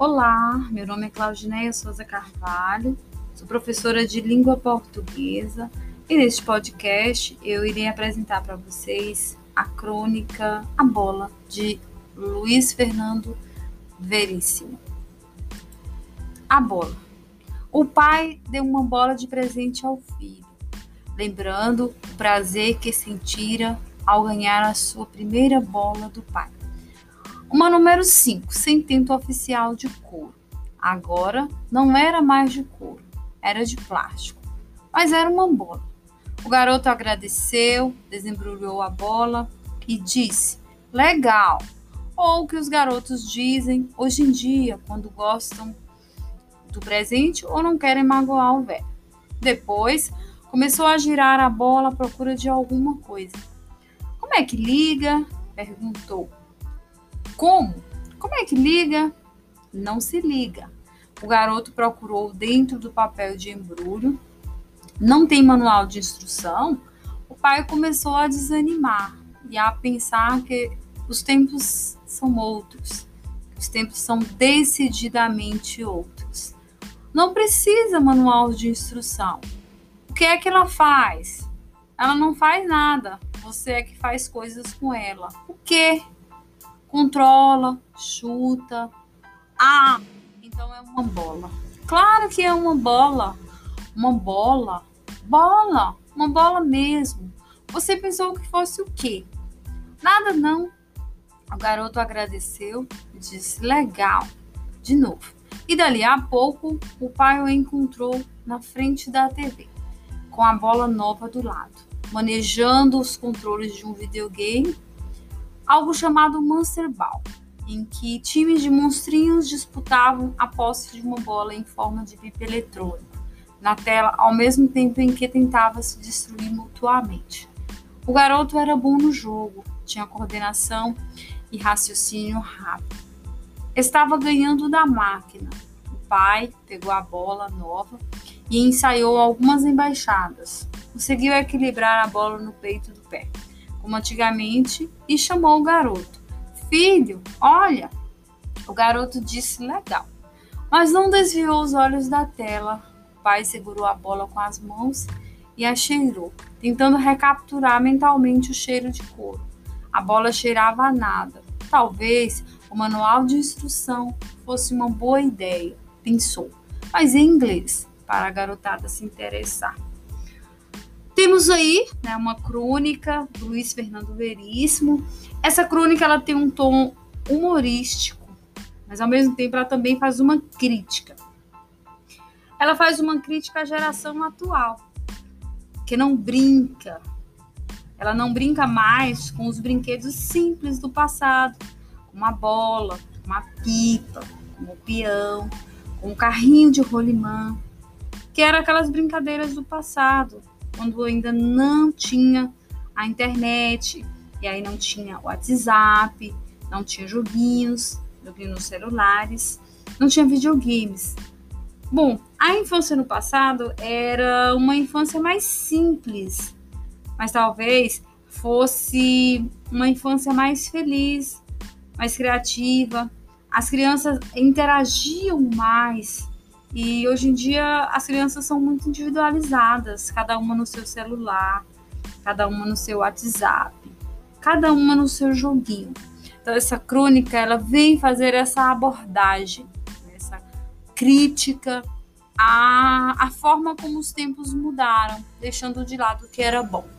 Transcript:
Olá, meu nome é Claudineia Souza Carvalho, sou professora de língua portuguesa e neste podcast eu irei apresentar para vocês a crônica A Bola de Luiz Fernando Veríssimo. A bola. O pai deu uma bola de presente ao filho, lembrando o prazer que sentira ao ganhar a sua primeira bola do pai. Uma número 5, sem oficial de couro. Agora não era mais de couro, era de plástico, mas era uma bola. O garoto agradeceu, desembrulhou a bola e disse: Legal! Ou o que os garotos dizem hoje em dia quando gostam do presente ou não querem magoar o velho. Depois começou a girar a bola à procura de alguma coisa. Como é que liga? perguntou. Como? Como é que liga? Não se liga. O garoto procurou dentro do papel de embrulho. Não tem manual de instrução. O pai começou a desanimar e a pensar que os tempos são outros. Os tempos são decididamente outros. Não precisa manual de instrução. O que é que ela faz? Ela não faz nada. Você é que faz coisas com ela. O que? Controla, chuta. Ah, então é uma bola. Claro que é uma bola. Uma bola. Bola. Uma bola mesmo. Você pensou que fosse o quê? Nada não. O garoto agradeceu e disse: Legal. De novo. E dali a pouco, o pai o encontrou na frente da TV, com a bola nova do lado, manejando os controles de um videogame, algo chamado Monster Ball, em que times de monstrinhos disputavam a posse de uma bola em forma de bip eletrônico na tela, ao mesmo tempo em que tentava se destruir mutuamente. O garoto era bom no jogo, tinha coordenação e raciocínio rápido estava ganhando da máquina. O pai pegou a bola nova e ensaiou algumas embaixadas. Conseguiu equilibrar a bola no peito do pé, como antigamente, e chamou o garoto. Filho, olha! O garoto disse legal, mas não desviou os olhos da tela. O pai segurou a bola com as mãos e a cheirou, tentando recapturar mentalmente o cheiro de couro. A bola cheirava a nada. Talvez o manual de instrução fosse uma boa ideia, pensou, mas em inglês, para a garotada se interessar. Temos aí né, uma crônica do Luiz Fernando Veríssimo. Essa crônica ela tem um tom humorístico, mas ao mesmo tempo ela também faz uma crítica. Ela faz uma crítica à geração atual, que não brinca. Ela não brinca mais com os brinquedos simples do passado uma bola, uma pipa, um peão, um carrinho de rolimã, que eram aquelas brincadeiras do passado, quando ainda não tinha a internet, e aí não tinha WhatsApp, não tinha joguinhos, joguinhos nos celulares, não tinha videogames. Bom, a infância no passado era uma infância mais simples, mas talvez fosse uma infância mais feliz, mais criativa. As crianças interagiam mais. E hoje em dia as crianças são muito individualizadas, cada uma no seu celular, cada uma no seu WhatsApp, cada uma no seu joguinho. Então essa crônica ela vem fazer essa abordagem, essa crítica à, à forma como os tempos mudaram, deixando de lado o que era bom.